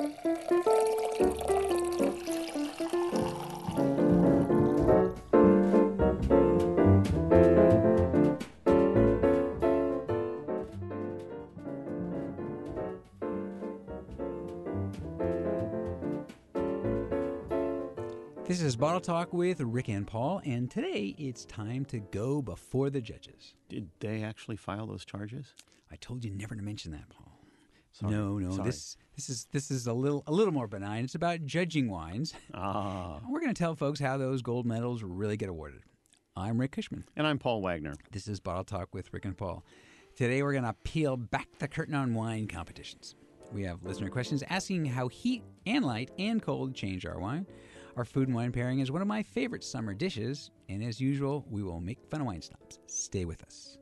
This is Bottle Talk with Rick and Paul, and today it's time to go before the judges. Did they actually file those charges? I told you never to mention that, Paul. Sorry. No, no. Sorry. This this is this is a little a little more benign. It's about judging wines. Ah. We're going to tell folks how those gold medals really get awarded. I'm Rick Kushman. And I'm Paul Wagner. This is Bottle Talk with Rick and Paul. Today we're going to peel back the curtain on wine competitions. We have listener questions asking how heat and light and cold change our wine. Our food and wine pairing is one of my favorite summer dishes, and as usual, we will make fun of wine snobs. Stay with us.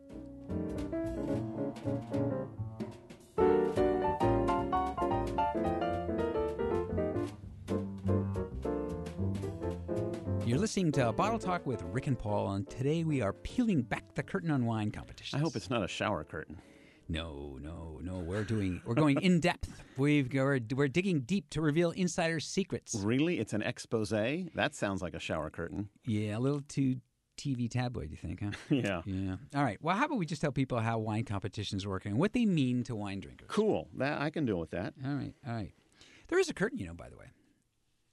You're listening to Bottle Talk with Rick and Paul, and today we are peeling back the curtain on wine competitions. I hope it's not a shower curtain. No, no, no. We're doing. We're going in depth. We've we're, we're digging deep to reveal insider secrets. Really? It's an expose? That sounds like a shower curtain. Yeah, a little too TV tabloid. You think, huh? Yeah. Yeah. All right. Well, how about we just tell people how wine competitions work and what they mean to wine drinkers? Cool. That I can deal with that. All right. All right. There is a curtain, you know. By the way,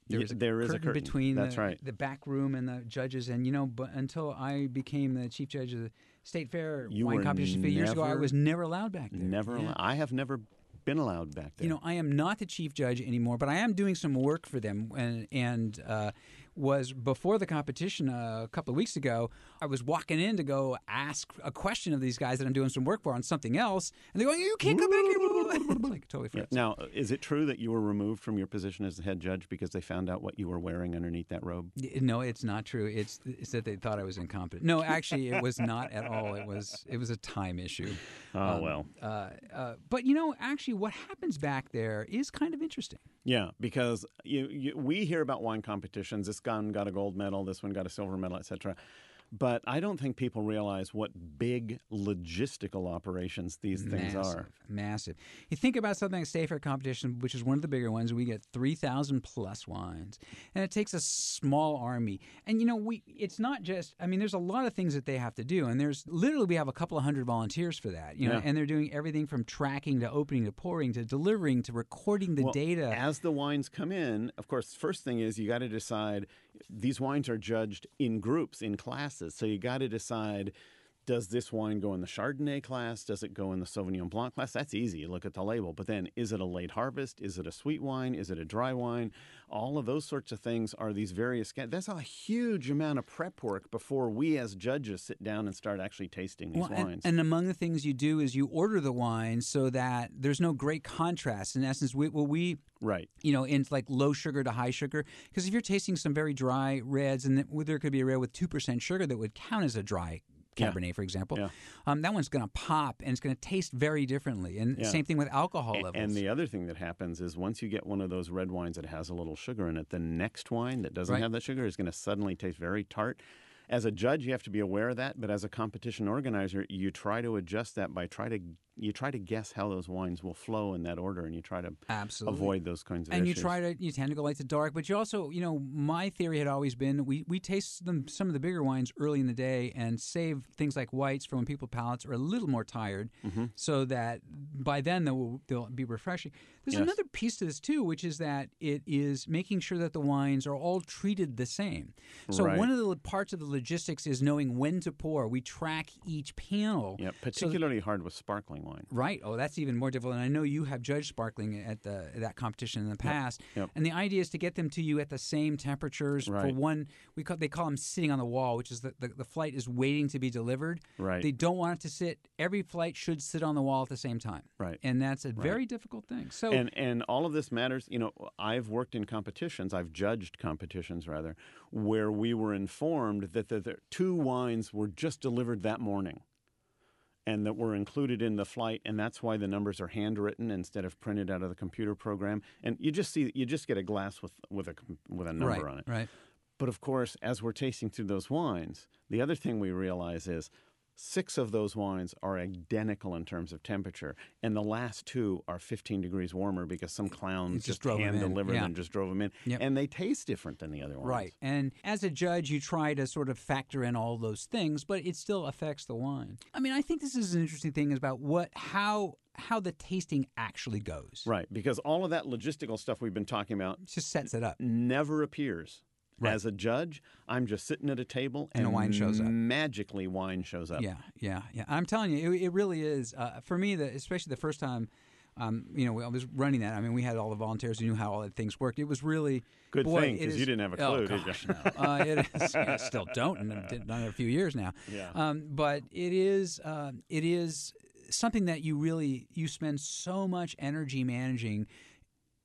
there Ye- is a there is a curtain. between That's the, right. the back room and the judges. And you know, but until I became the chief judge of the state fair You wine competition a few years ago, I was never allowed back there. Never. Yeah. I have never been allowed back there. You know, I am not the chief judge anymore, but I am doing some work for them. And, and uh, was before the competition uh, a couple of weeks ago. I was walking in to go ask a question of these guys that I'm doing some work for on something else, and they're going, "You can't come back here." Like totally Yeah. Now, is it true that you were removed from your position as the head judge because they found out what you were wearing underneath that robe? No, it's not true. It's, it's that they thought I was incompetent. No, actually, it was not at all. It was it was a time issue. Oh Um, well. Uh, uh, but you know, actually, what happens back there is kind of interesting. Yeah, because you, you, we hear about wine competitions. This gun got a gold medal. This one got a silver medal, etc. But I don't think people realize what big logistical operations these things massive, are. Massive. You think about something like State Fair competition, which is one of the bigger ones. We get three thousand plus wines, and it takes a small army. And you know, we it's not just. I mean, there's a lot of things that they have to do, and there's literally we have a couple of hundred volunteers for that. You know, Yeah. and they're doing everything from tracking to opening to pouring to delivering to recording the Well, data. As the wines come in, of course, first thing is you got to decide these wines are judged in groups, in classes. So you got to decide does this wine go in the Chardonnay class? Does it go in the Sauvignon Blanc class? That's easy. You look at the label. But then is it a late harvest? Is it a sweet wine? Is it a dry wine? All of those sorts of things are these various. That's a huge amount of prep work before we as judges sit down and start actually tasting these Well, wines. and among the things you do is you order the wine so that there's no great contrast. In essence, we, well, we right. you know, in like low sugar to high sugar. Because if you're tasting some very dry reds, and th- there could be a red with two percent sugar that would count as a dry Yeah. Cabernet, for example, Yeah. um, that one's going to pop and it's going to taste very differently. And Yeah. same thing with alcohol levels. And the other thing that happens is once you get one of those red wines that has a little sugar in it, the next wine that doesn't Right. have that sugar is going to suddenly taste very tart. As a judge, you have to be aware of that, but as a competition organizer, you try to adjust that by try to you try to guess how those wines will flow in that order, and you try to Absolutely. avoid those kinds of and you try to you tend to go light to dark, but you also you know my theory had always been we we taste them some of the bigger wines early in the day and save things like whites for when people's palates are a little more tired, Mm-hmm. so that by then they'll they'll be refreshing. There's Yes. another piece to this too, which is that it is making sure that the wines are all treated the same. So Right. one of the parts of the logistics is knowing when to pour. We track each panel. yeah, So- particularly hard with sparkling Right. Oh, that's even more difficult. And I know you have judged sparkling at the that competition in the past. Yep. And the idea is to get them to you at the same temperatures right. for one. We call they call them sitting on the wall, which is that the, the flight is waiting to be delivered. Right. They don't want it to sit. Every flight should sit on the wall at the same time. Right. And that's a very difficult thing. So and and all of this matters. You know, I've worked in competitions. I've judged competitions rather, where we were informed that the, the two wines were just delivered that morning, and that were included in the flight, and that's why the numbers are handwritten instead of printed out of the computer program. And you just see, you just get a glass with with a with a number right, on it. right. But of course, as we're tasting through those wines, the other thing we realize is Six of those wines are identical in terms of temperature, and the last two are 15 degrees warmer because some clowns just just, drove hand delivered Yeah. and just drove them in. Yep. And they taste different than the other ones. Right. And as a judge, you try to sort of factor in all those things, but it still affects the wine. I mean, I think this is an interesting thing about what how how the tasting actually goes. Right, because all of that logistical stuff we've been talking about It just sets it up. never appears. Right. As a judge, I'm just sitting at a table And the wine shows up. Magically, wine shows up. Yeah, yeah, yeah. I'm telling you, it, it really is. Uh, for me, the, especially the first time, um, you know, I was running that. I mean, we had all the volunteers who knew how all the things worked. It was really Good boy, thing, it 'cause is- you didn't have a oh, clue, did you? gosh, no. Uh, it is. I still don't, and I've done it a few years now. Yeah. Um, but it is. Uh, it is something that you really you spend so much energy managing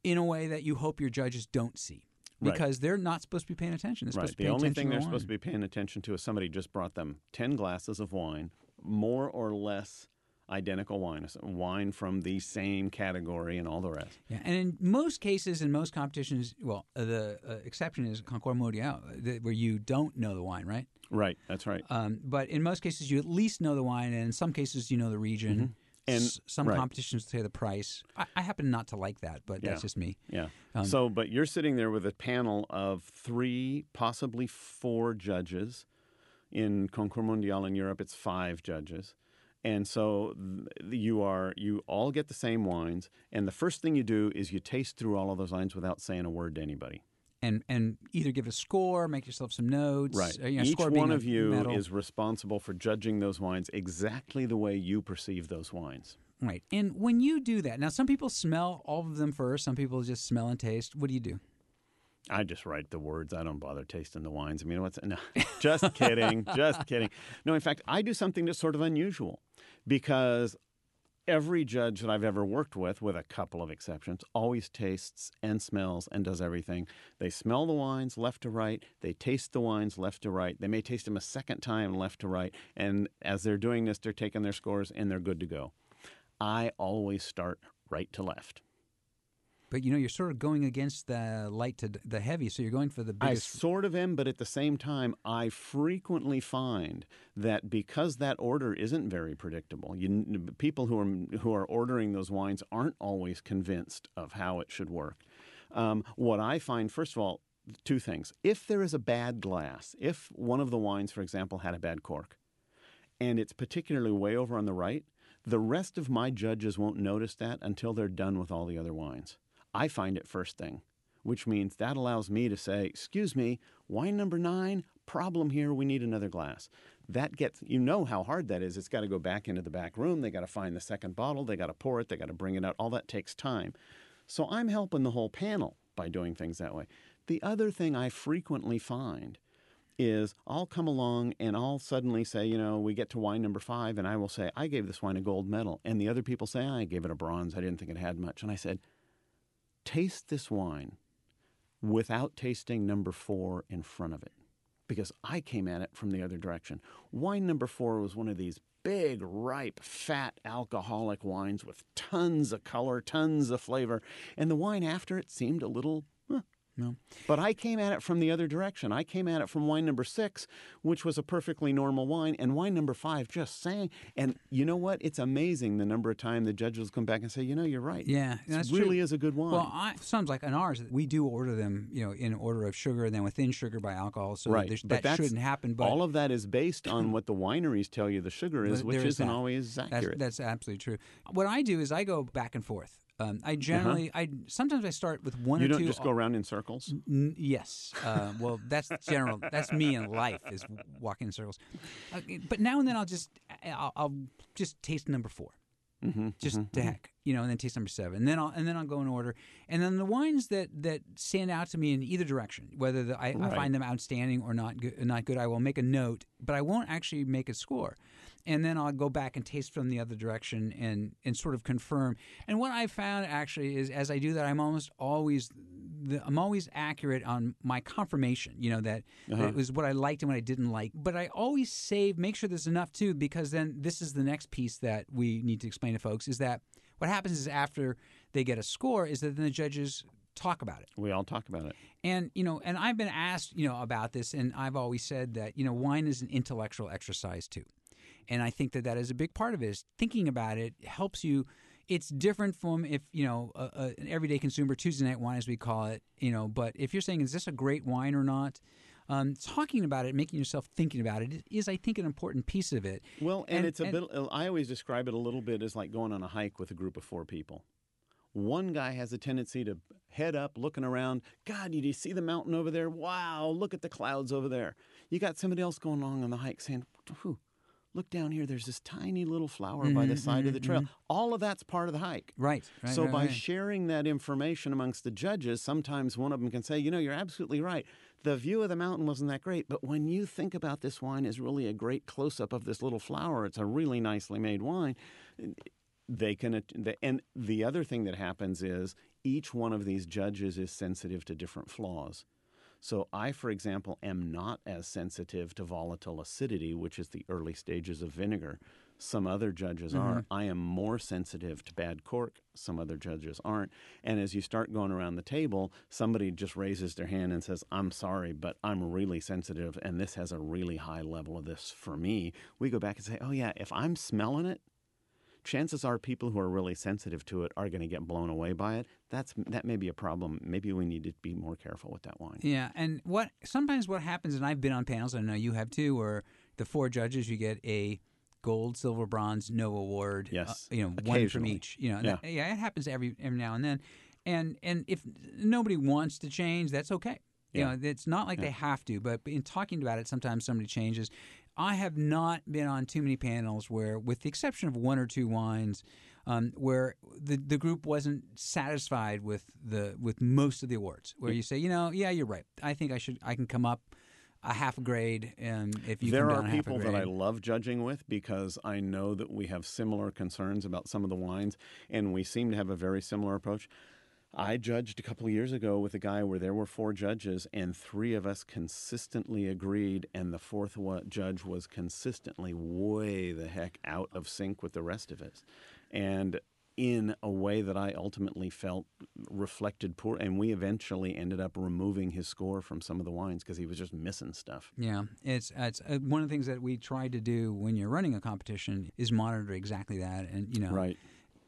in a way that you hope your judges don't see. Right. Because they're not supposed to be paying attention. They're Right. The only thing they're the supposed to be paying attention to is somebody just brought them 10 glasses of wine, more or less identical wine, wine from the same category and all the rest. Yeah, and in most cases, in most competitions, well, uh, the uh, exception is Concours Mondial, uh, where you don't know the wine, right? Right, that's right. Um, but in most cases, you at least know the wine, and in some cases, you know the region. Mm-hmm. And- S- some right. competitions say the price. I, I happen not to like that, but that's Yeah. just me. Yeah. Um, so, but you're sitting there with a panel of three, possibly four judges. In Concours Mondial in Europe, it's five judges. And so th- you are you all get the same wines, and the first thing you do is you taste through all of those wines without saying a word to anybody. And and either give a score, make yourself some notes. Right. uh, you know, Each one of you medal. is responsible for judging those wines exactly the way you perceive those wines. right. And when you do that, now some people smell all of them first. Some people just smell and taste. What do you do? I just write the words. I don't bother tasting the wines. I mean, what's no? Just kidding. just kidding. No, in fact, I do something that's sort of unusual because every judge that I've ever worked with, with a couple of exceptions, always tastes and smells and does everything. They smell the wines left to right. They taste the wines left to right. They may taste them a second time left to right. And as they're doing this, they're taking their scores and they're good to go. I always start right to left. But you know, you're sort of going against the light to the heavy, so you're going for the I biggest. sort of am, but at the same time, I frequently find that because that order isn't very predictable, you, people who are who are ordering those wines aren't always convinced of how it should work. Um, what I find, first of all, two things: if there is a bad glass, if one of the wines, for example, had a bad cork, and it's particularly way over on the right, the rest of my judges won't notice that until they're done with all the other wines. I find it first thing, which means that allows me to say, Excuse me, wine number nine, problem here, we need another glass. That gets, you know how hard that is. It's got to go back into the back room. They got to find the second bottle. They got to pour it. They got to bring it out. All that takes time. So I'm helping the whole panel by doing things that way. The other thing I frequently find is I'll come along and I'll suddenly say, you know, we get to wine number five, and I will say, I gave this wine a gold medal. And the other people say, I gave it a bronze. I didn't think it had much. And I said, taste this wine without tasting number four in front of it. Because I came at it from the other direction. Wine number four was one of these big, ripe, fat, alcoholic wines with tons of color, tons of flavor. And the wine after it seemed a little, No. but I came at it from the other direction. I came at it from wine number six, which was a perfectly normal wine, and wine number five just sang. And you know what? It's amazing the number of times the judges come back and say, you know, you're right. Yeah, This that's really true. is a good wine. Well, I, sounds like in ours, we do order them, you know, in order of sugar, and then within sugar by alcohol. So right. that shouldn't happen. But all of that is based on what the wineries tell you the sugar is, which is isn't that. always that's, accurate. that's absolutely true. What I do is I go back and forth. Um, I generally, I sometimes I start with one Uh-huh. you or don't two. just go around in circles. N- yes. Uh, well, that's general. That's me in life is walking in circles. Uh, but now and then I'll just I'll, I'll just taste number 4 Mm-hmm, just to heck, you know, and then taste number seven, and then I'll and then I'll go in order, and then the wines that that stand out to me in either direction, whether the, I, I find them outstanding or not good, not good, I will make a note, but I won't actually make a score, and then I'll go back and taste from the other direction and and sort of confirm. And what I found actually is as I do that, I'm almost always the, I'm always accurate on my confirmation. You know that, that Uh-huh. it was what I liked and what I didn't like. But I always save, make sure there's enough too, because then this is the next piece that we need to explain to folks is that what happens is after they get a score is that then the judges talk about it. We all talk about it. And you know, and I've been asked, you know, about this, and I've always said that you know, wine is an intellectual exercise too. And I think that that is a big part of it. Is thinking about it helps you. It's different from if you know a, a, an everyday consumer Tuesday night wine as we call it. You know, but if you're saying is this a great wine or not, um, talking about it, making yourself thinking about it is, I think, an important piece of it. Well, and, and it's a and, bit. I always describe it a little bit as like going on a hike with a group of four people. One guy has a tendency to head up, looking around. God, did you see the mountain over there? Wow, look at the clouds over there. You got somebody else going along on the hike saying, look down here. There's this tiny little flower mm-hmm, by the side mm-hmm, of the trail. Mm-hmm. All of that's part of the hike. Right. right so right, by right. sharing that information amongst the judges, sometimes one of them can say, you know, you're absolutely right. The view of the mountain wasn't that great, but when you think about this wine is really a great close up of this little flower, it's a really nicely made wine they can and the other thing that happens is each one of these judges is sensitive to different flaws so i for example am not as sensitive to volatile acidity which is the early stages of vinegar. Some other judges mm-hmm. are i am more sensitive to bad cork. Some other judges aren't. And as you start going around the table somebody just raises their hand and says i'm sorry but i'm really sensitive and this has a really high level of this for me. We go back and say oh yeah if i'm smelling it chances are people who are really sensitive to it are going to get blown away by it. That's that may be a problem. Maybe we need to be more careful with that wine. Yeah, and what sometimes what happens, and I've been on panels, I know you have too, where the four judges you get a gold, silver, bronze, no award. Uh, yes, uh, you know, one from each. You know, yeah. That, yeah, it happens every every now and then, and and if nobody wants to change, that's okay. You yeah. know, it's not like yeah. they have to, but in talking about it, sometimes somebody changes. I have not been on too many panels where, with the exception of one or two wines, um, where the the group wasn't satisfied with the with most of the awards. Where you say, you know, yeah, you're right. I think I should I can come up a half grade, and if you can. there are people that I love judging with because I know that we have similar concerns about some of the wines, and we seem to have a very similar approach. I judged a couple of years ago with a guy where there were four judges, and three of us consistently agreed, and the fourth judge was consistently way the heck out of sync with the rest of us. And in a way that I ultimately felt reflected poor, and we eventually ended up removing his score from some of the wines because he was just missing stuff. Yeah, it's it's uh, one of the things that we try to do when you're running a competition is monitor exactly that, and you know, right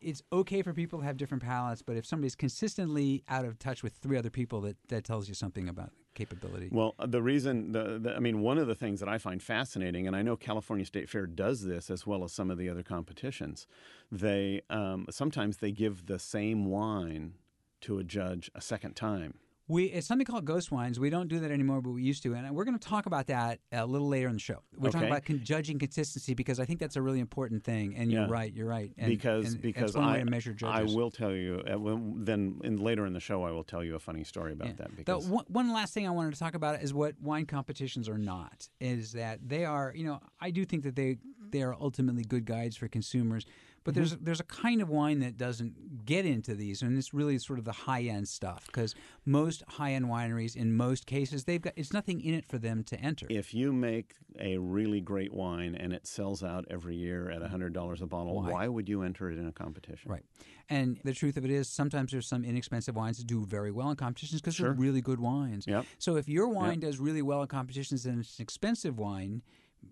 it's okay for people to have different palates, but if somebody's consistently out of touch with three other people, that, that tells you something about capability. Well, the reason, the, the, I mean, one of the things that I find fascinating, and I know California State Fair does this as well as some of the other competitions, they um, sometimes they give the same wine to a judge a second time. We it's something called ghost wines. We don't do that anymore, but we used to, and we're going to talk about that a little later in the show. We're okay. talking about con- judging consistency because I think that's a really important thing. And you're right, you're right. And, because and because one I, way to measure judges. I will tell you. Uh, then in, later in the show, I will tell you a funny story about yeah. that. Because the, one, one last thing I wanted to talk about is what wine competitions are not. Is that they are. You know, I do think that they they are ultimately good guides for consumers but mm-hmm. there's there's a kind of wine that doesn't get into these, and it's really sort of the high end stuff because most high end wineries, in most cases, they've got it's nothing in it for them to enter. If you make a really great wine and it sells out every year at hundred dollars a bottle, why? why would you enter it in a competition? Right. And the truth of it is, sometimes there's some inexpensive wines that do very well in competitions because sure. they're really good wines. Yep. So if your wine yep. does really well in competitions and it's an expensive wine,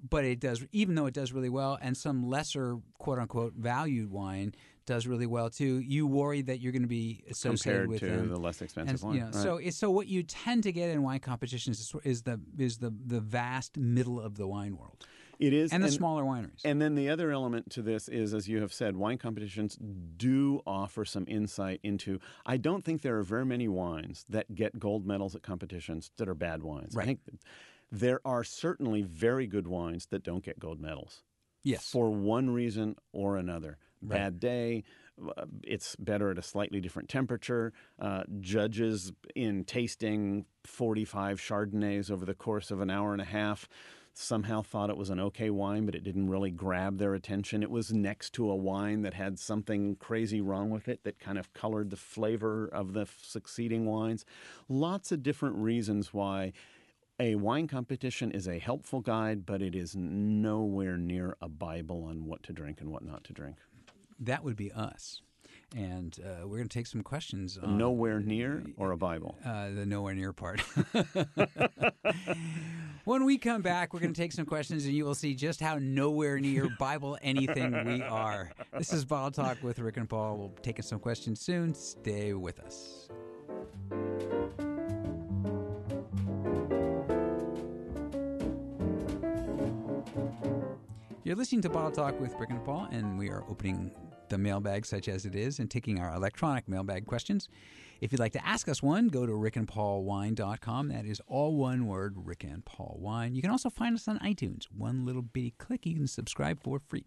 but it does even though it does really well and some lesser quote unquote valued wine does really well too you worry that you're going to be associated Compared with to them. the less expensive and, wine you know, right. so so what you tend to get in wine competitions is, is the is the the vast middle of the wine world it is, and the and, smaller wineries. And then the other element to this is, as you have said, wine competitions do offer some insight into. I don't think there are very many wines that get gold medals at competitions that are bad wines. Right. I think there are certainly very good wines that don't get gold medals. Yes. For one reason or another. Right. Bad day, it's better at a slightly different temperature. Uh, judges in tasting 45 Chardonnays over the course of an hour and a half somehow thought it was an okay wine, but it didn't really grab their attention. It was next to a wine that had something crazy wrong with it that kind of colored the flavor of the succeeding wines. Lots of different reasons why a wine competition is a helpful guide, but it is nowhere near a Bible on what to drink and what not to drink. That would be us. and uh, we're going to take some questions. On, Nowhere near or a Bible? Uh, the nowhere near part. when we come back, we're going to take some questions, and you will see just how nowhere near Bible anything we are. This is Bible Talk with Rick and Paul. We'll taking some questions soon. Stay with us. You're listening to Bottle Talk with Rick and Paul, and we are opening the mailbag such as it is and taking our electronic mailbag questions. If you'd like to ask us one, go to rickandpaulwine.com. That is all one word, Rick and Paul Wine. You can also find us on iTunes. One little bitty click, you can subscribe for free.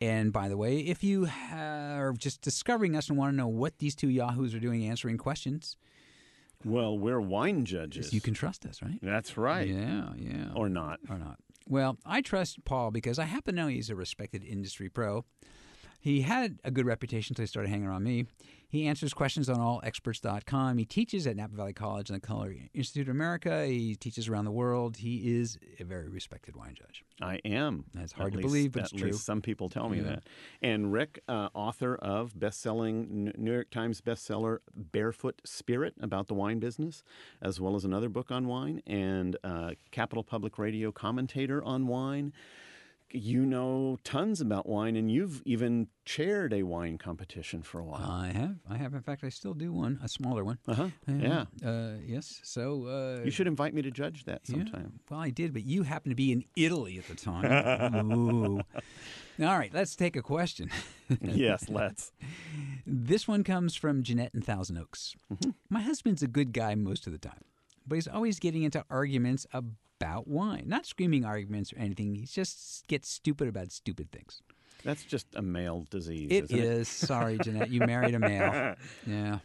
And by the way, if you are just discovering us and want to know what these two yahoos are doing answering questions, Well, we're wine judges. you can trust us, right? That's right. Yeah, yeah. Or not. or not. Well, I trust Paul because I happen to know he's a respected industry pro. He had a good reputation until he started hanging around me. He answers questions on allexperts.com. He teaches at Napa Valley College and the Culinary Institute of America. He teaches around the world. He is a very respected wine judge. I am. That's hard At to least- believe, but it's true. some people tell me Yeah. that. And Rick, uh, author of best-selling New York Times bestseller "Barefoot Spirit" about the wine business, as well as another book on wine, and uh, Capital Public Radio commentator on wine. You know tons about wine, and you've even chaired a wine competition for a while. I have. I have. In fact, I still do one, a smaller one. Uh huh. Yeah. Uh, yes. So uh, You should invite me to judge that Yeah. sometime. Well, I did, but you happened to be in Italy at the time. Ooh. All right, let's take a question. yes, let's. This one comes from Jeanette in Thousand Oaks. Mm-hmm. My husband's a good guy most of the time, but he's always getting into arguments about wine. Not screaming arguments or anything. He just gets stupid about stupid things. That's just a male disease. It isn't is. Sorry, Jeanette. You married a male. Yeah.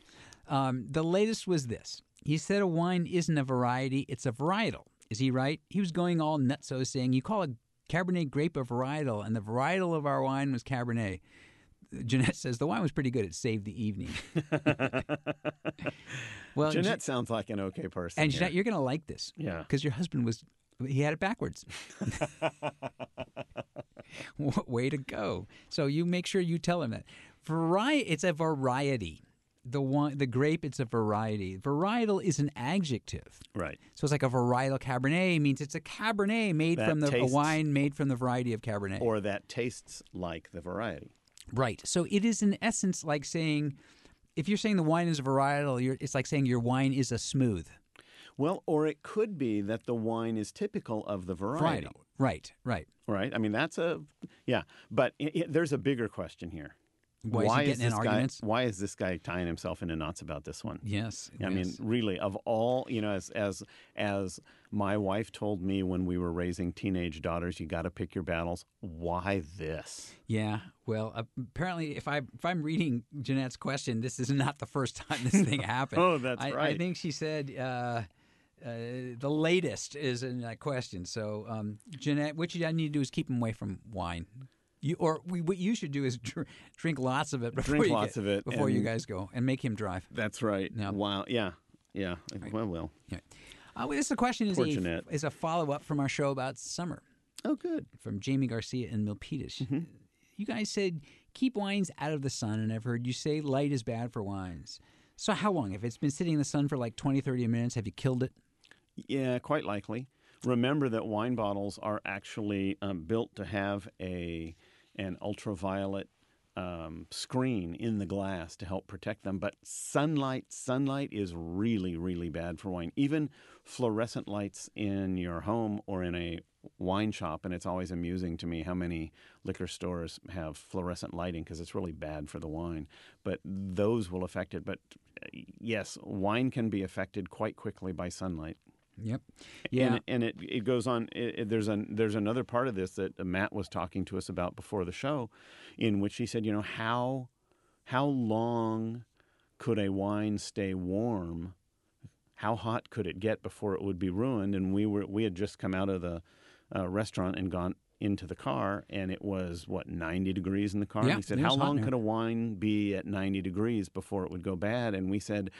Um, the latest was this. He said a wine isn't a variety, it's a varietal. Is he right? He was going all nutso saying, You call a Cabernet grape a varietal, and the varietal of our wine was Cabernet. Jeanette says the wine was pretty good. It saved the evening. well, Je- Jeanette sounds like an okay person. and here. Jeanette, you're going to like this Yeah. because your husband was he had it backwards. Wa- Way to go! So you make sure you tell him that. Vari- it's a variety. The one, the grape, it's a variety. Varietal is an adjective. Right. So it's like a varietal Cabernet means it's a Cabernet made That from the tastes- wine made from the variety of Cabernet. Or that tastes like the variety. Right. So it is in essence like saying, if you're saying the wine is a varietal, you're, it's like saying your wine is a smooth Well, or it could be that the wine is typical of the variety. varietal. Right. Right. Right. I mean, that's a yeah. But i i there's a bigger question here. Why is he getting in this arguments? Guy, why is this guy tying himself into knots about this one? Yes. I mean, really, of all you know, as as as my wife told me when we were raising teenage daughters, you got to pick your battles. Why this? Yeah, well, apparently, if I if I'm reading Jeanette's question, this is not the first time this thing happened. Oh, that's I, I think she said uh, uh, the latest is in that question. So, um, Jeanette, what you need to do is keep him away from wine. You or we, what you should do is dr- drink lots of it before Drink you lots get- of it before you guys go, and make him drive. That's right. Yeah. Wow. Yeah. Yeah. Well, well. Yeah. Uh, well, this question is a, is a follow up from our show about summer. Oh, good. from Jamie Garcia in Milpitas. Mm-hmm. You guys said keep wines out of the sun, and I've heard you say light is bad for wines. So, how long? If it's been sitting in the sun for like 20, 30 minutes, have you killed it? Yeah, quite likely. Remember that wine bottles are actually um, built to have a an ultraviolet um, screen in the glass to help protect them. But sunlight, sunlight is really, really bad for wine. Even fluorescent lights in your home or in a wine shop, and it's always amusing to me how many liquor stores have fluorescent lighting because it's really bad for the wine. But those will affect it. But uh, yes, wine can be affected quite quickly by sunlight. Yep. Yeah. And, and it, it goes on. It, it- there's an there's another part of this that Matt was talking to us about before the show, in which he said, you know, how how long could a wine stay warm? How hot could it get before it would be ruined? And we were we had just come out of the uh, restaurant and gone into the car, and it was what 90 degrees in the car. Yeah, and he said, how long could a wine be at 90 degrees before it would go bad? And we said,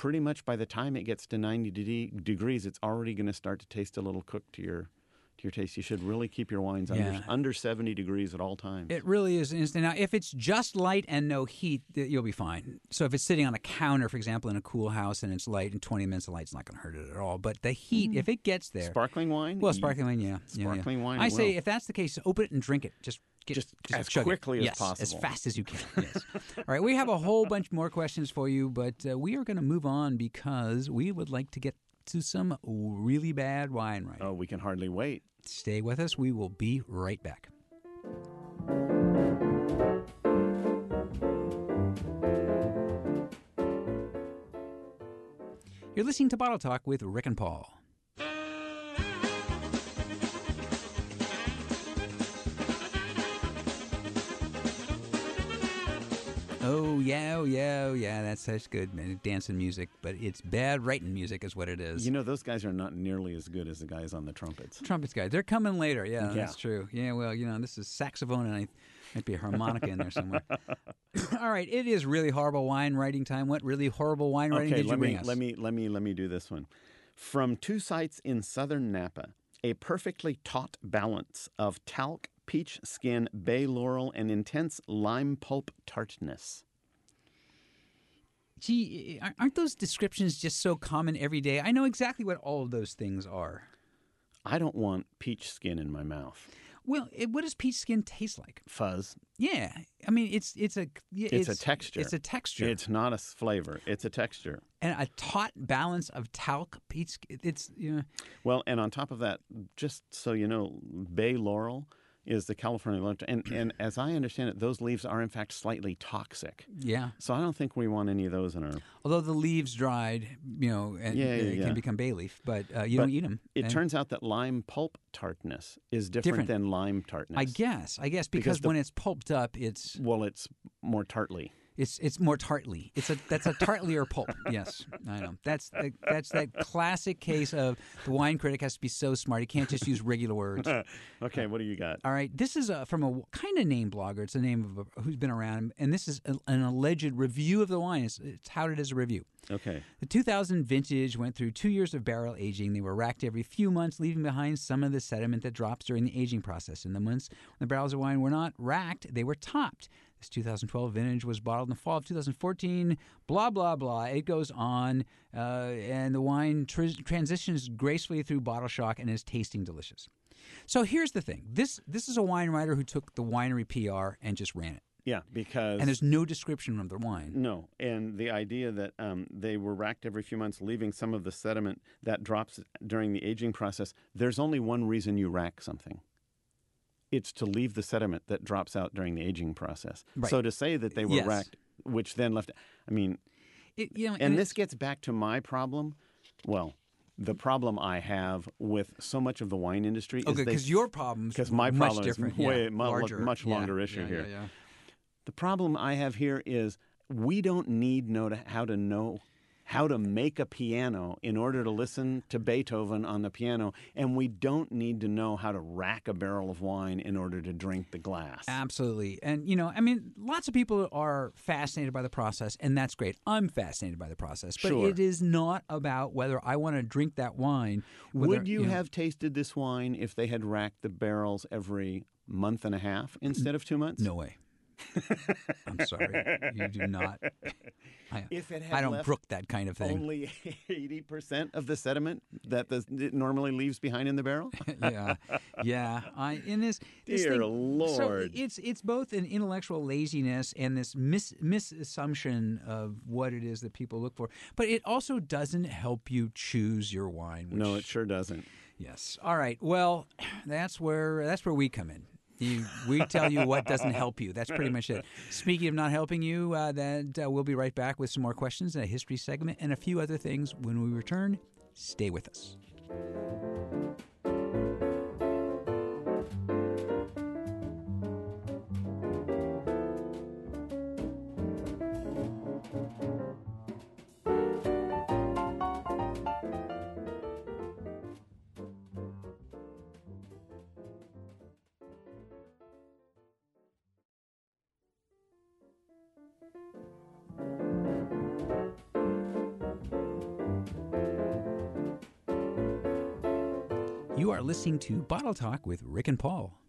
pretty much by the time it gets to 90 de- degrees, it's already going to start to taste a little cooked to your to your taste. You should really keep your wines under, Yeah. under 70 degrees at all times. It really is instant. Now, if it's just light and no heat, you'll be fine. So if it's sitting on a counter, for example, in a cool house and it's light, and 20 minutes of light's not going to hurt it at all. But the heat, mm-hmm. if it gets there, Sparkling wine? well, sparkling wine, yeah, yeah, yeah. Sparkling wine, I say will. if that's the case, open it and drink it. Just get Just as chug it. quickly as Yes, as fast as you can. Yes. all right, we have a whole bunch more questions for you, but uh, we are going to move on because we would like to get to some really bad wine right. Oh, we can hardly wait. Stay with us. We will be right back. You're listening to Bottle Talk with Rick and Paul. Oh yeah, oh yeah, oh yeah. That's such good man, dancing music, but it's bad writing music, is what it is. You know, those guys are not nearly as good as the guys on the trumpets. trumpets guys. They're coming later. Yeah, Yeah. that's true. Yeah, well, you know, this is saxophone and I might be a harmonica in there somewhere. All right, it is really horrible wine writing time. What really horrible wine writing Okay, did you let bring me us? let me let me let me do this one. From two sites in southern Napa, a perfectly taut balance of talc, peach skin, bay laurel, and intense lime pulp tartness. Gee, aren't- those descriptions just so common every day? I know exactly what all of those things are. I don't want peach skin in my mouth. Well, it, what does peach skin taste like? Fuzz. Yeah, I mean, it's it's a yeah, It's a texture. It's a texture. It's not a flavor. It's a texture. and a taut balance of talc peach. It's you know, Well, and on top of that, just so you know, bay laurel is the California laurel, and and as I understand it, those leaves are in fact slightly toxic. yeah. So I don't think we want any of those in our. Although the leaves dried, you know, and Yeah, yeah, it yeah. can become bay leaf, but uh, you But don't eat them. It turns out that lime pulp tartness is different, Different. than lime tartness. I guess, I guess, because, Because the- when it's pulped up, it's Well, it's more tartly. It's it's more tartly. It's a that's a tartlier pulp. Yes, I know. That's the, that's that classic case of the wine critic has to be so smart he can't just use regular words. Okay, what do you got? All right, this is a, from a kind of name blogger. It's a name of a, who's been around, and this is a, an alleged review of the wine. It's, it's touted as a review. Okay. The 2000 vintage went through two years of barrel aging. They were racked every few months, leaving behind some of the sediment that drops during the aging process. In the months when the barrels of wine were not racked, they were topped. This 2012 vintage was bottled in the fall of 2014. Blah, blah, blah. It goes on. Uh, and the wine tr- transitions gracefully through bottle shock and is tasting delicious. So here's the thing this, this is a wine writer who took the winery PR and just ran it. Yeah, because And there's no description of the wine. no, and the idea that um, they were racked every few months, leaving some of the sediment that drops during the aging process. There's only one reason you rack something. It's to leave the sediment that drops out during the aging process. Right. So to say that they were Yes. racked, which then left, I mean, It, you know, and it- this gets back to my problem. Well, the problem I have with so much of the wine industry Okay, is because your problem's because my much problem is different. way yeah, larger. much Yeah, longer issue yeah, here. Yeah, yeah. The problem I have here is we don't need know to, how to know how to make a piano in order to listen to Beethoven on the piano, and we don't need to know how to rack a barrel of wine in order to drink the glass. Absolutely. And, you know, I mean, lots of people are fascinated by the process, and that's great. I'm fascinated by the process. But Sure. it is not about whether I want to drink that wine. whether- Would you know- have tasted this wine if they had racked the barrels every month and a half instead of two months? No way. I'm sorry. You do not. I, If it had I don't brook that kind of thing. Only 80% of the sediment that the, it normally leaves behind in the barrel? yeah, yeah. I in this, this Dear thing, So it's it's both an intellectual laziness and this mis misassumption of what it is that people look for, but it also doesn't help you choose your wine. Which, no, it sure doesn't. Yes. All right. Well, that's where that's where we come in. You, we tell you what doesn't help you. That's pretty much it. Speaking of not helping you, uh, that uh, we'll be right back with some more questions and a history segment and a few other things when we return. Stay with us. You are listening to Bottle Talk with Rick and Paul.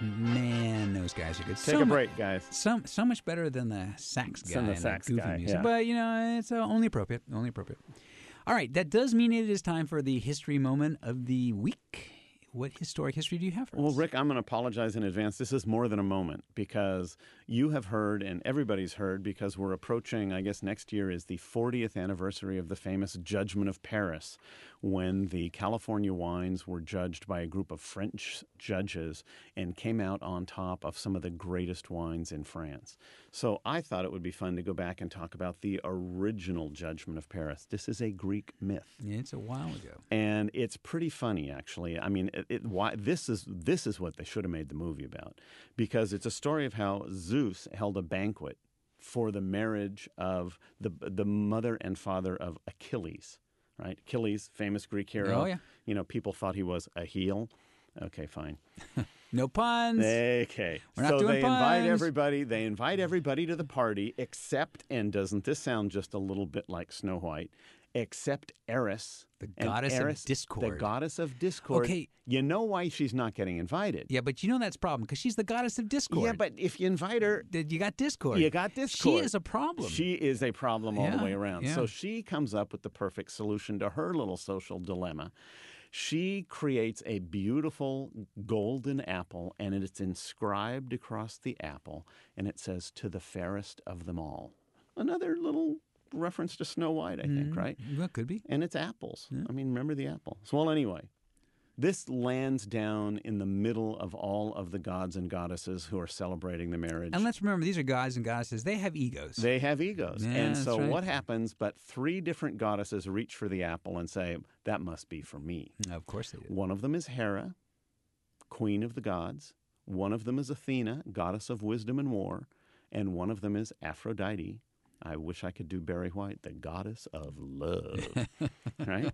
Man, those guys are good. Take so a break, guys. So so much better than the sax guy Some the sax goofy guy, music. Yeah. But you know, it's uh, only appropriate. Only appropriate. All right, that does mean it is time for the history moment of the week. What historic history do you have for us? Well. Rick, I'm going to apologize in advance. This is more than a moment because you have heard, and everybody's heard, because we're approaching, I guess next year is the 40th anniversary of the famous Judgment of Paris, when the California wines were judged by a group of French judges and came out on top of some of the greatest wines in France. So I thought it would be fun to go back and talk about the original Judgment of Paris. This is a Greek myth Yeah, it's a while ago. and it's pretty funny actually. I mean, it, why this is this is what they should have made the movie about because it's a story of how Zeus held a banquet for the marriage of the the mother and father of Achilles. Right, Achilles, famous Greek hero. Oh, yeah. You know, people thought he was a heel. Okay, fine. No puns. Okay. We're not so doing they invite puns. everybody. They invite everybody to the party, except and doesn't this sound just a little bit like Snow White? Except Eris, The goddess of discord. the goddess of discord. Okay. You know why she's not getting invited? Yeah, but you know that's a problem because she's the goddess of discord. Yeah, but if you invite her, you got discord? you got discord. She is a problem. She is a problem all Yeah, the way around. yeah. So she comes up with the perfect solution to her little social dilemma. She creates a beautiful golden apple, and it's inscribed across the apple, and it says, To the fairest of them all. Another little reference to Snow White, I think, mm-hmm. right? Well, could be. And it's apples. I mean, remember the apple. So, well, anyway, this lands down in the middle of all of the gods and goddesses who are celebrating the marriage. And let's remember, these are gods and goddesses. They have egos. They have egos. Yeah, and so right. what happens? But three different goddesses reach for the apple and say, That must be for me. Mm, of course they do. One of them is Hera, queen of the gods. One of them is Athena, goddess of wisdom and war. And one of them is Aphrodite. I wish I could do Barry White, the goddess of love. right?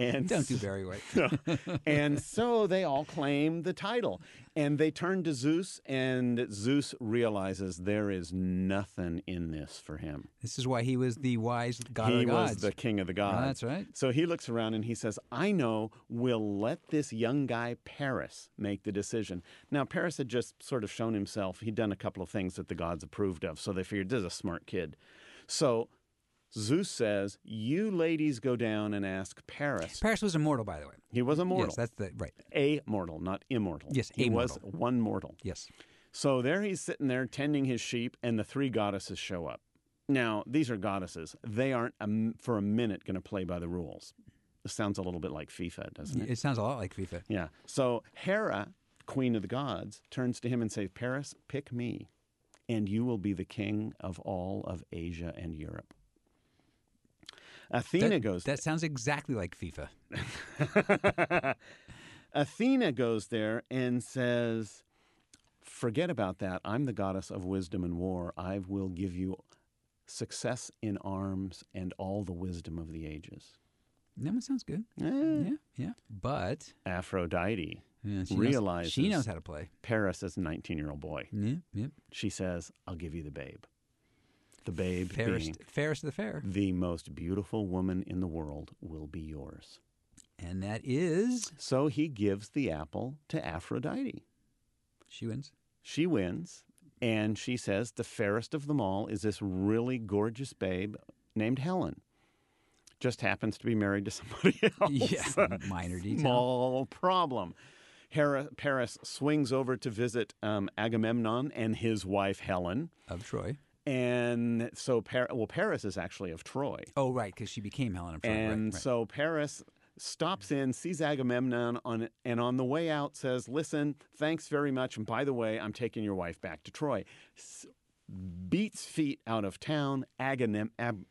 And Don't do Barry white. and so they all claim the title. And they turn to Zeus, and Zeus realizes there is nothing in this for him. This is why he was the wise god he of the gods. He was the king of the gods. that's right. So he looks around and he says, I know we'll let this young guy, Paris, make the decision. Now, Paris had just sort of shown himself. He'd done a couple of things that the gods approved of. So they figured, this is a smart kid. So Zeus says, You ladies go down and ask Paris. Paris was immortal, by the way. He was immortal. Yes, that's the right. a mortal, not immortal. Yes, he was one mortal. Yes. So there he's sitting there tending his sheep, and the three goddesses show up. Now, these are goddesses. They aren't a m for a minute going to play by the rules. This sounds a little bit like FIFA, doesn't it? It sounds a lot like FIFA. Yeah. So Hera, queen of the gods, turns to him and says, Paris, pick me, and you will be the king of all of Asia and Europe. Athena That, goes that sounds exactly like FIFA. Athena goes there and says, Forget about that. I'm the goddess of wisdom and war. I will give you success in arms and all the wisdom of the ages. That one sounds good. Eh, Yeah, yeah. But Aphrodite yeah, she realizes knows, she knows how to play. Paris is a 19 year old boy. Yeah, yeah. She says, I'll give you the babe. The babe Fairest, being fairest of the fair, the most beautiful woman in the world will be yours. and that is So he gives the apple to Aphrodite. she wins. She wins, and she says the fairest of them all is this really gorgeous babe named Helen. Just happens to be married to somebody else. Yeah, minor detail. Small problem. Hera, Paris swings over to visit um, Agamemnon and his wife Helen. of Troy. And so, Par- well, Paris is actually of Troy. Oh, right, because she became Helen of Troy. And right. so Paris stops in, sees Agamemnon, on, and on the way out says, Listen, thanks very much. And by the way, I'm taking your wife back to Troy. S- beats feet out of town. Agam- Ab-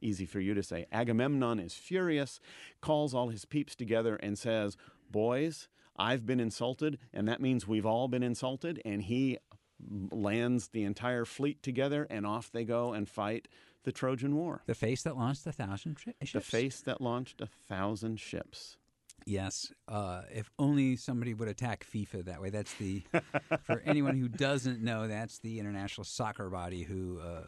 easy for you to say. Agamemnon is furious, calls all his peeps together, and says, Boys, I've been insulted, and that means we've all been insulted. And he lands the entire fleet together, and off they go and fight the Trojan War. the face that launched a thousand tri- ships. The face that launched a thousand ships. Yes. Uh, if only somebody would attack FIFA that way. That's the, for anyone who doesn't know, that's the international soccer body who uh,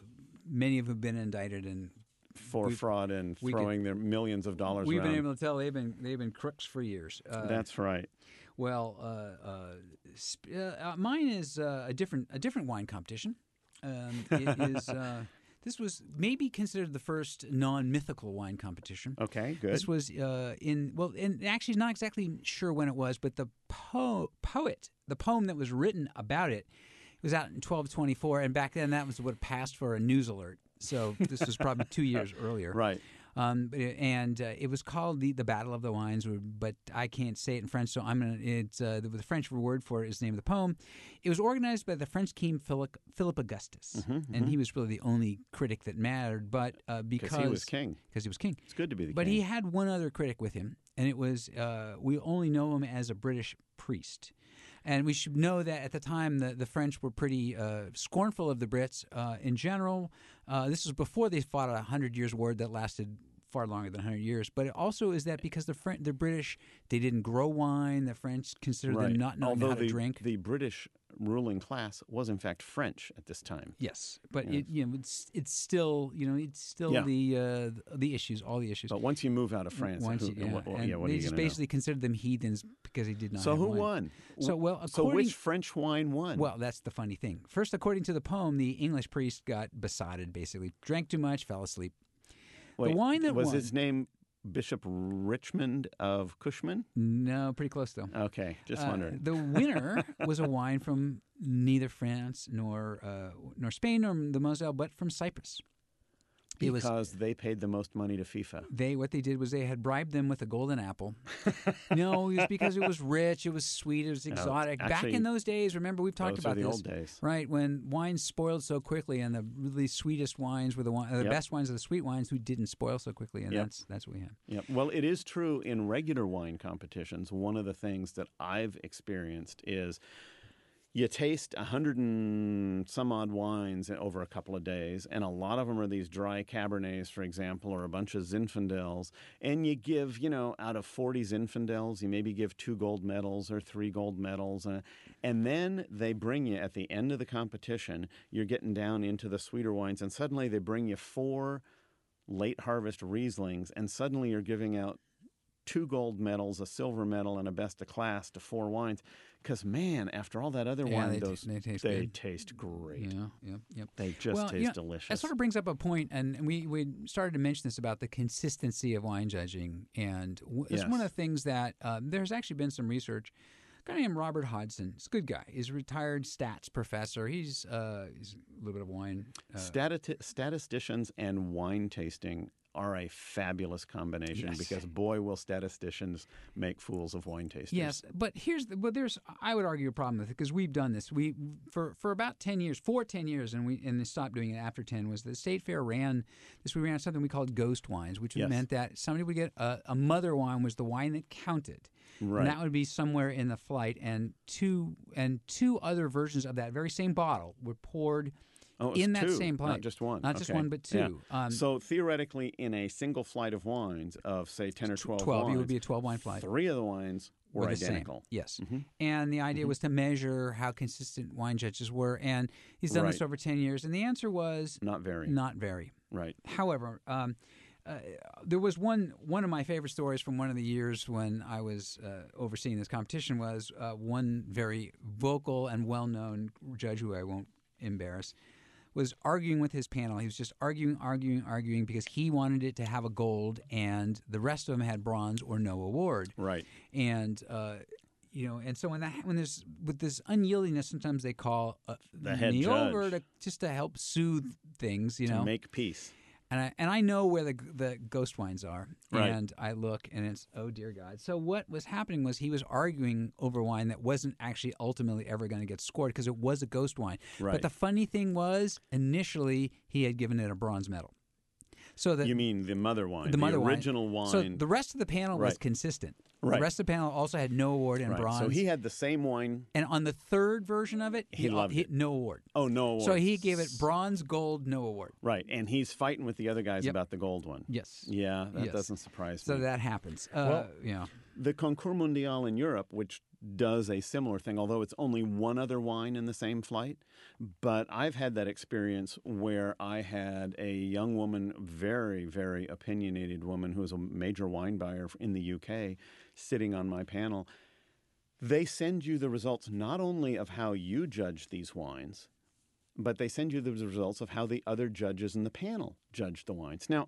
many of have been indicted and for we- fraud and could- throwing their millions of dollars We've around. been able to tell they've been they've been crooks for years. Uh, That's right. well, uh, uh, sp- uh, uh, mine is uh, a different a different wine competition. Um, it is. Uh, this was maybe considered the first non-mythical wine competition. Okay, good. This was uh, in well, and actually not exactly sure when it was, but the po- poet, the poem that was written about it, was out in 1224, and back then that was what passed for a news alert. So this was probably two years earlier, right. Um, and uh, it was called the the Battle of the Wines, but I can't say it in French, so I'm gonna. It's uh, the, the French word for it is the name of the poem. It was organized by the French king Philip Philip Augustus, and he was really the only critic that mattered. But uh, because Because he was king. because he was king. It's good to be the king. But king. he had one other critic with him, and it was uh, we only know him as a British priest. And we should know that at the time, the, the French were pretty uh, scornful of the Brits uh, in general. Uh, this was before they fought a hundred years war that lasted far longer than 100 years. But it also is that because the French, the British, they didn't grow wine. The French considered right. them not knowing Although how to the, drink. the British ruling class was in fact French at this time. yes, but It, you know, it's it's still you know it's still Yeah. the uh, the issues, all the issues. But once you move out of France, Once who, you- yeah, what, yeah, what they just gonna know? basically considered them heathens because they did not. So who wine. won? So well, So which French wine won? well, that's the funny thing. First, according to the poem, the English priest got besotted, basically drank too much, fell asleep. Wait, wine that was won- his name Bishop Richmond of Cushman. No, pretty close though. Okay, just Uh, wondering. the winner was a wine from neither France nor uh, nor Spain nor the Moselle, but from Cyprus. It was Because they paid the most money to FIFA. they what they did was they had bribed them with a golden apple. no, it was because it was rich, it was sweet, it was exotic. Back actually, in those days, remember we've talked about the this. old days. Right, when wines spoiled so quickly, and the really sweetest wines were the wine, the Yep. best wines are the sweet wines who didn't spoil so quickly, and Yep. that's that's what we had. Yep. Well, it is true in regular wine competitions. One of the things that I've experienced is you taste a hundred and some odd wines over a couple of days, and a lot of them are these dry Cabernets, for example, or a bunch of Zinfandels. And you give, you know, out of 40 Zinfandels, you maybe give two gold medals or three gold medals. Uh, and then they bring you, at the end of the competition, you're getting down into the sweeter wines, and suddenly they bring you four late harvest Rieslings, and suddenly you're giving out two gold medals, a silver medal, and a best of class to four wines. Because man, after all that other Yeah, wine, they those they taste they taste great. Yeah, yep, yep. They just Well, taste you know, delicious. That sort of brings up a point, and we, we started to mention this about the consistency of wine judging, and w- it's one of the things that uh, there's actually been some research. A guy named Robert Hodgson, he's a good guy. He's a retired stats professor. He's uh, he's a little bit of wine. Uh, Stati- statisticians and wine tasting are a fabulous combination Yes. because boy will statisticians make fools of wine tasters. Yes, but here's the, but there's I would argue a problem with it because we've done this. We for for about ten years, for ten years, and we and they stopped doing it after ten. Was the state fair ran this? We ran something we called ghost wines, which Yes. meant that somebody would get a, a mother wine was the wine that counted, Right. and that would be somewhere in the flight, and two and two other versions of that very same bottle were poured. Oh, in that two, same not just one. Not just one, but Yeah. two. Um, so theoretically, in a single flight of wines of say ten or twelve, Twelve, it wines, would be a twelve wine flight. Three of the wines were, same. identical. Mm-hmm. Yes. And the idea was to measure how consistent wine judges were. And he's done this over 10 years. And the answer was Not very. not very. Right. However, um, uh, there was one one of my favorite stories from one of the years when I was uh, overseeing this competition was uh, one very vocal and well known judge who I won't embarrass was arguing with his panel. He was just arguing, arguing, arguing because he wanted it to have a gold, and the rest of them had bronze or no award Right. and uh, you know, and so when that when there's with this unyieldingness, sometimes they call uh, The head me over judge. to just to help soothe things, you to know. make peace. And I and I know where the the ghost wines are, Right. and I look and it's oh dear God. So what was happening was he was arguing over wine that wasn't actually ultimately ever going to get scored because it was a ghost wine. Right. But the funny thing was, initially he had given it a bronze medal. So the You mean the mother wine, the mother original wine. So the rest of the panel was consistent. Right. The rest of the panel also had no award and right. bronze. So he had the same wine. and on the third version of it, He loved it. no award. Oh no! So he gave it bronze, gold, no award. right, and he's fighting with the other guys Yep. about the gold one. Yes. Yeah, that Yes. doesn't surprise So me. So that happens. Uh, Well- you know, The Concours Mondial in Europe, which does a similar thing, although it's only one other wine in the same flight. But I've had that experience where I had a young woman, very, very opinionated woman who was a major wine buyer in the UK, sitting on my panel. They send you the results not only of how you judge these wines, but they send you the results of how the other judges in the panel judge the wines. Now,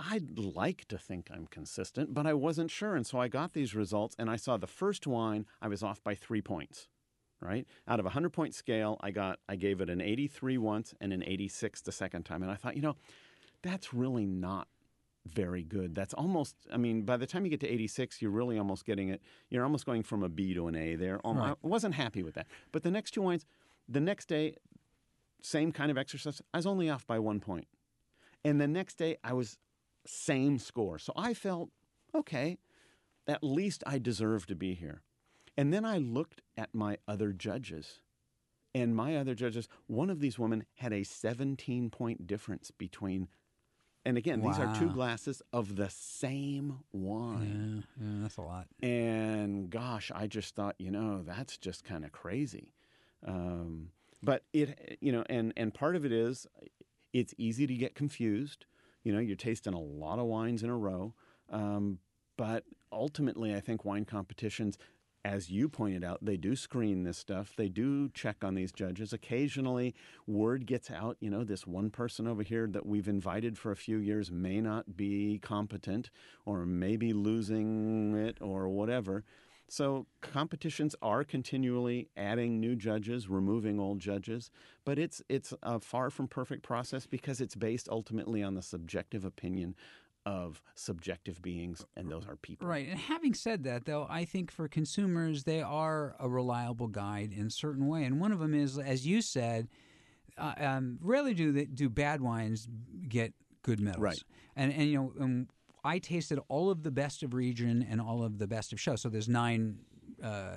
I'd like to think I'm consistent, but I wasn't sure. And so I got these results and I saw the first wine, I was off by three points, right? Out of a 100 point scale, I got, I gave it an 83 once and an 86 the second time. And I thought, you know, that's really not very good. That's almost, I mean, by the time you get to 86, you're really almost getting it, you're almost going from a B to an A there. Almost, Right. I wasn't happy with that. But the next two wines, the next day, same kind of exercise, I was only off by one point. And the next day, I was same score. So I felt, okay, at least I deserve to be here. And then I looked at my other judges. And my other judges, one of these women had a 17 point difference between, and again, these are two glasses of the same wine. Yeah, yeah, that's a lot. And gosh, I just thought, you know, that's just kind of crazy. Um, but it, you know, and and part of it is, it's easy to get confused. You know, you're tasting a lot of wines in a row. Um, but ultimately, I think wine competitions, as you pointed out, they do screen this stuff. They do check on these judges. Occasionally, word gets out, you know, this one person over here that we've invited for a few years may not be competent or maybe losing it or whatever. So competitions are continually adding new judges, removing old judges, but it's it's a far from perfect process because it's based ultimately on the subjective opinion of subjective beings, and those are people. Right. And having said that, though, I think for consumers, they are a reliable guide in a certain way. And one of them is, as you said, uh, um, rarely do they, do bad wines get good medals. Right. And and you know, um, I tasted all of the best of region and all of the best of show. So there's nine. Uh,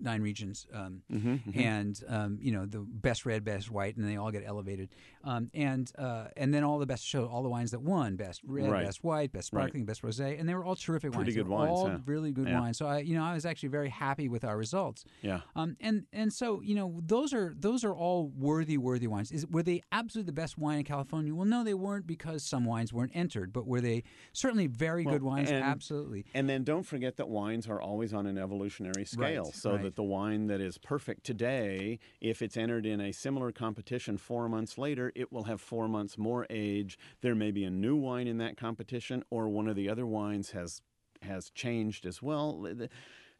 Nine regions, um, Mm-hmm, and um, you know the best red, best white, and they all get elevated, um, and uh, and then all the best show, all the wines that won, best red, Right. best white, best Right. sparkling, best rosé, and they were all terrific Pretty wines. good wines, all yeah. really good Yeah. wines. So I, you know, I was actually very happy with our results. Yeah. Um, and and so you know, those are those are all worthy, worthy wines. Is were they absolutely the best wine in California? Well, no, they weren't because some wines weren't entered, but were they certainly very good wines? and- absolutely. And then don't forget that wines are always on an evolutionary scale. Right, so right. That the wine that is perfect today, if it's entered in a similar competition four months later, it will have four months more age. There may be a new wine in that competition, or one of the other wines has has changed as well.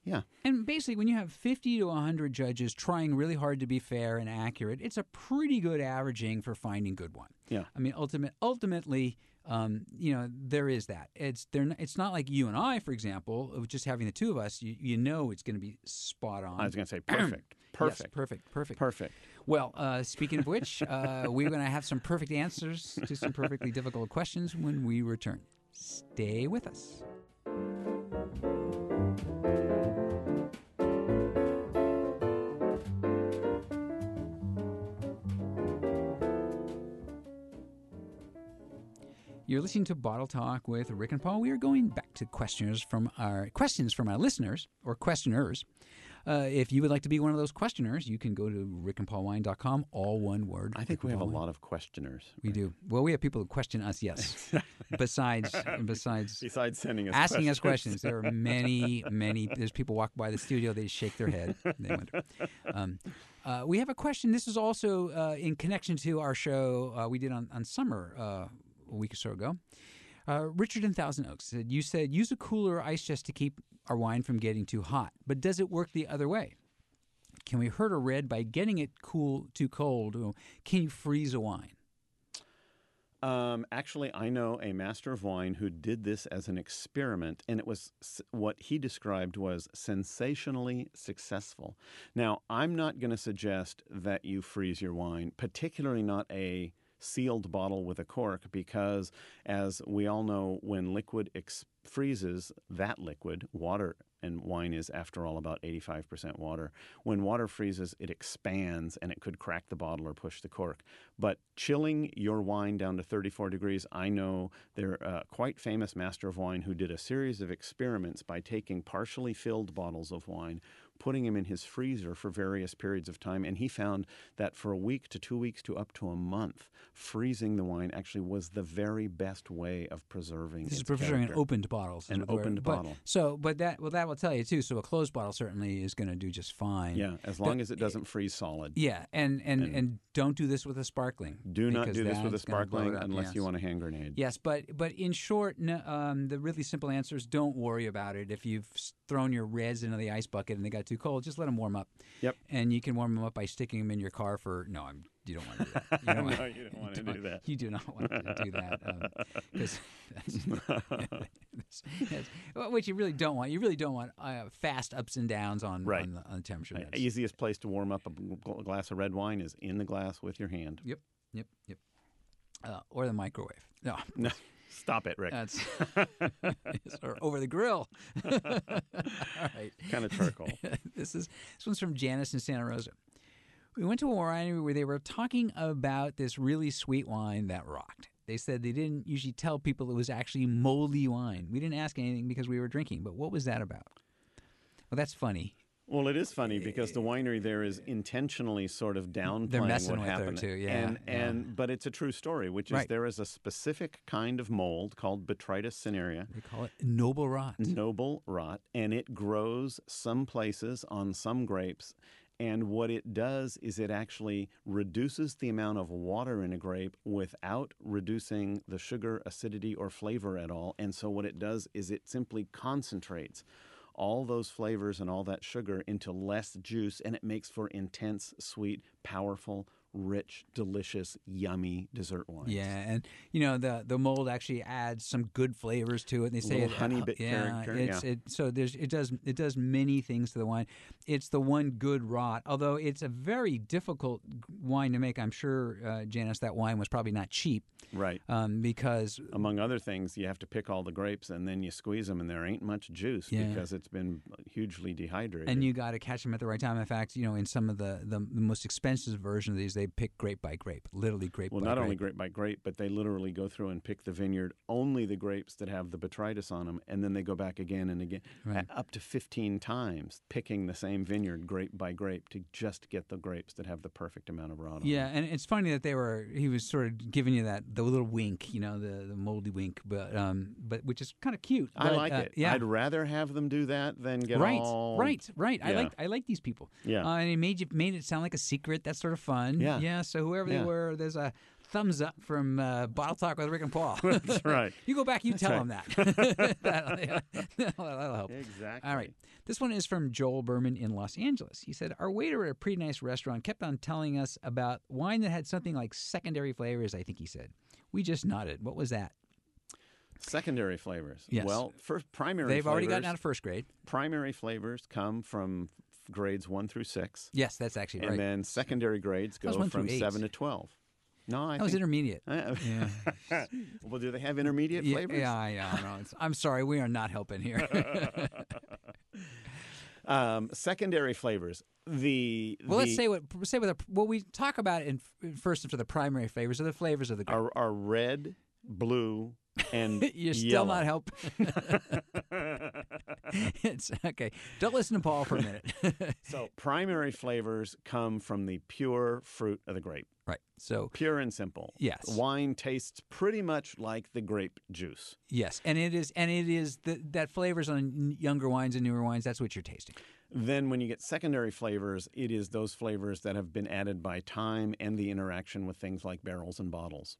Yeah. And basically, when you have 50 to 100 judges trying really hard to be fair and accurate, it's a pretty good averaging for finding good wine. Yeah. I mean, ultimate, ultimately, um, you know, there is that. It's they're it's not like you and I, for example, of just having the two of us. You, you know, it's going to be spot on. I was going to say perfect. Perfect. Yes, perfect. Perfect. Perfect. Well, uh, speaking of which, uh, we're going to have some perfect answers to some perfectly difficult questions when we return. Stay with us. You're listening to Bottle Talk with Rick and Paul. We are going back to questioners from our questions from our listeners or questioners. Uh, if you would like to be one of those questioners, you can go to rickandpaulwine.com, all one word. I think we have a lot of questioners. We do. Well, we have people who question us, yes. besides, besides Besides sending us asking us questions. questions, there are many, many. There's people walk by the studio, they shake their head. They wonder. Um, uh, we have a question. This is also uh, in connection to our show uh, we did on, on summer uh, a week or so ago. Uh, Richard in Thousand Oaks said, You said use a cooler ice chest to keep our wine from getting too hot, but does it work the other way? Can we hurt a red by getting it cool too cold? Can you freeze a wine? Um, actually, I know a master of wine who did this as an experiment, and it was what he described was sensationally successful. Now, I'm not going to suggest that you freeze your wine, particularly not a sealed bottle with a cork because, as we all know, when liquid ex- freezes, that liquid, water and wine is, after all, about 85% water. When water freezes, it expands and it could crack the bottle or push the cork. But chilling your wine down to 34 degrees, I know there a quite famous master of wine who did a series of experiments by taking partially filled bottles of wine, putting him in his freezer for various periods of time, and he found that for a week to two weeks to up to a month, freezing the wine actually was the very best way of preserving. This is preserving in character. opened bottles. is An opened but- bottle. So, but that well, that will tell you too. So, a closed bottle certainly is going to do just fine. Yeah, as long as it doesn't freeze solid. Yeah, and and and, And- don't do this with a sparkling. Do not do this with a that's gonna blow it sparkling up, unless yes. you want a hand grenade. Yes, but but in short, no, um, the really simple answer is don't worry about it. If you've thrown your reds into the ice bucket and they got too cold, just let them warm up. Yep. And you can warm them up by sticking them in your car for no, I'm you don't want to do that. You don't No, want, you don't want to do that. You do not want to do that because what you really don't want. You really don't want uh, fast ups and downs on Right. on, the, on the temperature. Easiest place to warm up a glass of red wine is in the glass with your hand. Yep, yep, yep. Uh, or the microwave. No, No, stop it, Rick. that's or over the grill. All right. kind of charcoal. this is this one's from Janice in Santa Rosa. We went to a winery where they were talking about this really sweet wine that rocked. They said they didn't usually tell people it was actually moldy wine. We didn't ask anything because we were drinking, but what was that about? Well, that's funny. Well, it is funny because the winery there is intentionally sort of downplaying They're messing what with her, happened. too, yeah, and yeah. and but it's a true story, which is Right. there is a specific kind of mold called Botrytis cinerea, They call it noble rot. noble rot, and it grows some places on some grapes. And what it does is it actually reduces the amount of water in a grape without reducing the sugar, acidity, or flavor at all. And so what it does is it simply concentrates all those flavors and all that sugar into less juice, and it makes for intense, sweet, powerful, rich, delicious, yummy dessert wines. Yeah, and you know the the mold actually adds some good flavors to it. They say it, honey uh, bit yeah, character, It's, yeah. It, so there's it does it does many things to the wine. It's the one good rot. Although it's a very difficult wine to make. I'm sure uh, Janice that wine was probably not cheap Right. um, because Among other things, you have to pick all the grapes and then you squeeze them, and there ain't much juice Yeah. because it's been hugely dehydrated. and you got to catch them at the right time. In fact, you know, in some of the, the, the most expensive version of these, they pick grape by grape, literally grape by well, not only grape by grape, but they literally go through and pick the vineyard only the grapes that have the botrytis on them, and then they go back again and again, Right. up to fifteen times, picking the same vineyard grape by grape to just get the grapes that have the perfect amount of rot on them. Yeah, and it's funny that they were. He was sort of giving you that the little wink, you know, the, the moldy wink, but um, but which is kind of cute. I But, like uh, it. Yeah, I'd rather have them do that than get right, all right, right. I Yeah. like I like these people. Yeah. uh, and it made you made it sound like a secret. That's sort of fun. Yeah. Yeah. So whoever Yeah. they were, there's a thumbs up from uh, Bottle Talk with Rick and Paul. That's right. you go back, you tell right. them that. that'll, that'll help. Exactly. All right. This one is from Joel Berman in Los Angeles. He said, Our waiter at a pretty nice restaurant kept on telling us about wine that had something like secondary flavors, I think he said. We just nodded. What was that? Secondary flavors. Yes. Well, first primary. They've already gotten out of first grade. primary flavors come from grades one through six, Yes, that's actually and right. then secondary grades go from seven to twelve. No, I that was intermediate. Uh, Yeah. well, do they have intermediate yeah, flavors? yeah, yeah. No, I'm sorry. We are not helping here. Um, secondary flavors. The well, let's say what say what the, what we talk about in first for the primary flavors are the flavors of the grape. are, are red, blue, and You're still not helping. it's okay. Don't listen to Paul for a minute. So primary flavors come from the pure fruit of the grape. right. So Pure and simple. Yes. Wine tastes pretty much like the grape juice. yes, and it is and it is the, that flavors on younger wines and newer wines. That's what you're tasting. Then, when you get secondary flavors, it is those flavors that have been added by time and the interaction with things like barrels and bottles,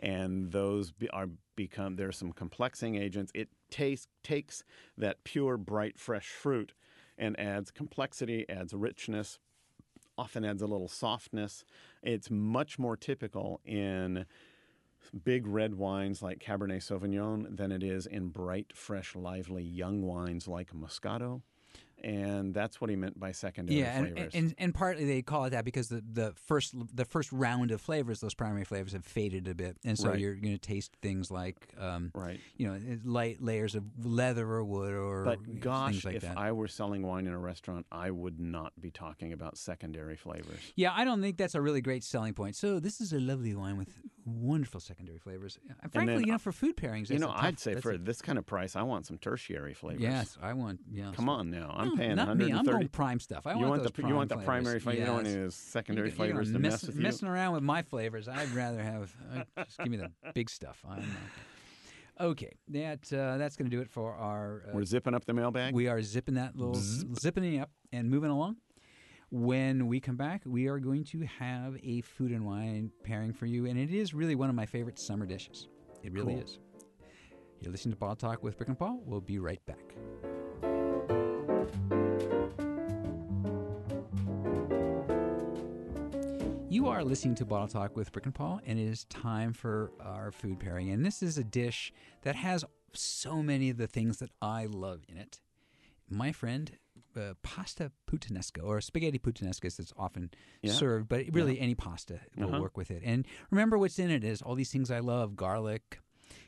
and those are become there's some complexing agents. It tastes takes that pure, bright, fresh fruit and adds complexity, adds richness, often adds a little softness. It's much more typical in big red wines like Cabernet Sauvignon than it is in bright, fresh, lively young wines like Moscato and that's what he meant by secondary Yeah, and, flavors. and and partly they call it that because the, the first the first round of flavors, those primary flavors have faded a bit, and so Right. you're going to taste things like, um, right. you know, light layers of leather or wood or But gosh, things like if that. I were selling wine in a restaurant, I would not be talking about secondary flavors. yeah, I don't think that's a really great selling point. So this is a lovely wine with wonderful secondary flavors. And frankly, then you know, for food pairings, You know, tough- I'd say for a- this kind of price, I want some tertiary flavors. yes, I want. Yeah, Come on now, I'm paying not me. I'm going prime stuff. I you want, want those the prime you want the flavors. primary flavor. You don't want Yes. any secondary you're flavors to mess, mess with you. Messing around with my flavors, I'd rather have uh, just give me the big stuff. I'm not. Okay, that uh, that's going to do it for our. Uh, We're zipping up the mailbag. we are zipping that little zipping it up and moving along. When we come back, we are going to have a food and wine pairing for you, and it is really one of my favorite summer dishes. It really Cool. is. You're listening to Bottle Talk with Rick and Paul. We'll be right back. You are listening to Bottle Talk with Rick and Paul, and it is time for our food pairing. And this is a dish that has so many of the things that I love in it. My friend, uh, pasta puttanesca or spaghetti puttanesca is it's often Yeah. served, but really any pasta will Uh-huh. work with it. And remember what's in it is all these things I love garlic,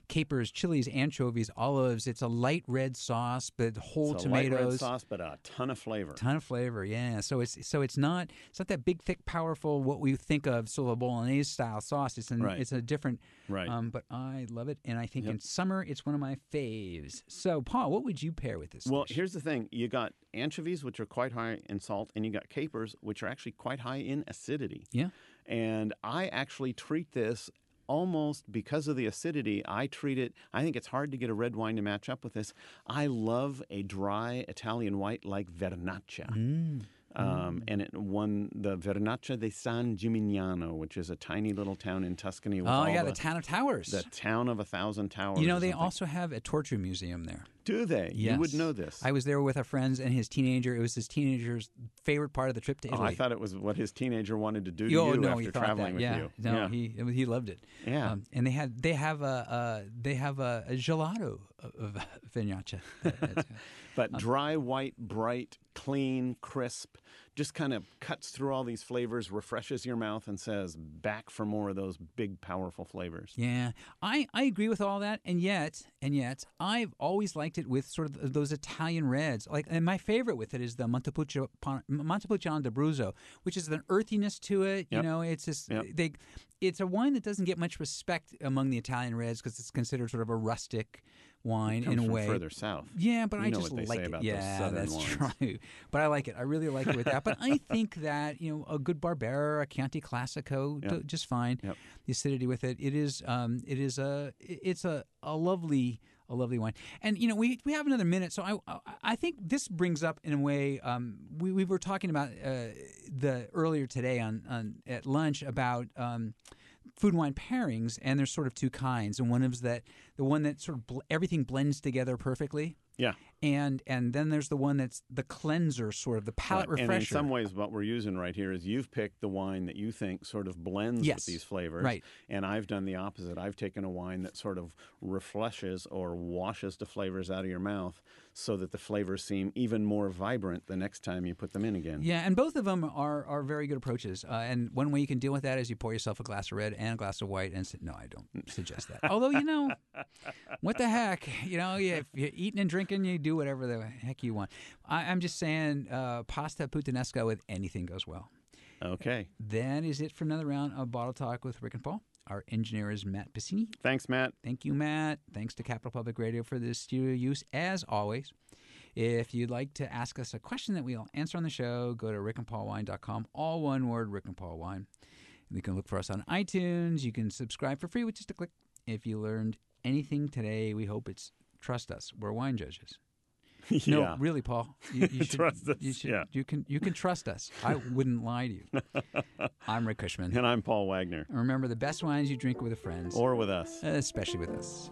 capers, chilies, anchovies, olives. It's a light red sauce, but whole It's a light tomatoes red sauce, but a ton of flavor. ton of flavor yeah so it's so it's not it's not that big thick powerful what we think of sort of a bolognese style sauce it's an, Right. it's a different Right. um, but i love it and i think Yep. in summer it's one of my faves so paul what would you pair with this Well, dish? here's the thing: you got anchovies, which are quite high in salt, and you got capers, which are actually quite high in acidity. yeah And I actually treat this almost because of the acidity. I treat it. I think it's hard to get a red wine to match up with this. I love a dry Italian white like Vernaccia. Mm. Um, and it won the Vernaccia di San Gimignano, which is a tiny little town in Tuscany. Oh yeah the, the town of towers the town of a thousand towers. you know they also have a torture museum there do they? yes You would know this. i was there with our friends and his teenager it was his teenager's favorite part of the trip to Oh, italy I thought it was what his teenager wanted to do to Oh you no, after traveling that. with yeah. you. No, yeah. he he loved it. Yeah. Um, and they had they have a uh, they have a, a gelato of, of Vernaccia. That- that's- But um, dry, white, bright, clean, crisp, just kind of cuts through all these flavors, refreshes your mouth, and says, back for more of those big, powerful flavors. yeah, I, I agree with all that, and yet and yet I've always liked it with sort of those Italian reds. Like, and my favorite with it is the Montepulciano, d'Abruzzo, which is an earthiness to it. You know, it's just Yep. they. It's a wine that doesn't get much respect among the Italian reds because it's considered sort of a rustic wine in a way. further south. Yeah, but You I just like it. yeah, that's wines. true. But I like it. I really like it with that. But I think that you know a good Barbera, a Chianti Classico, Yep. just fine. Yep. The acidity with it, it is, um, it is a, it's a, a lovely, a lovely wine. And you know, we we have another minute, so I I, think this brings up in a way. Um, we we were talking about uh, the earlier today on on at lunch about. Um, food and wine pairings, and there's sort of two kinds, and one is that the one that sort of bl- everything blends together perfectly, Yeah. And and then there's the one that's the cleanser, sort of the palate Right. And in refresher. some ways, what we're using right here is you've picked the wine that you think sort of blends Yes. with these flavors. Right. And I've done the opposite. I've taken a wine that sort of refreshes or washes the flavors out of your mouth so that the flavors seem even more vibrant the next time you put them in again. yeah, and both of them are are very good approaches. Uh, and one way you can deal with that is you pour yourself a glass of red and a glass of white. And say, no, I don't suggest that. Although you know, what the heck, you know, if you're eating and drinking, you do whatever the heck you want. I, I'm just saying, uh, pasta puttanesca with anything goes well. Okay. That is it for another round of Bottle Talk with Rick and Paul. Our engineer is Matt Piscini. Thanks, Matt. Thank you, Matt. Thanks to Capital Public Radio for this studio use, as always. If you'd like to ask us a question that we'll answer on the show, go to rickandpaulwine.com, all one word, Rick and Paul Wine. You can look for us on iTunes. You can subscribe for free with just a click. If you learned anything today, we hope it's trust us. We're wine judges. No, really, Paul. You, you should, Trust us, You, should, yeah. you can you can trust us. I wouldn't lie to you. I'm Rick Kushman. And I'm Paul Wagner. And remember, the best wines you drink with friends, Or with us. especially with us.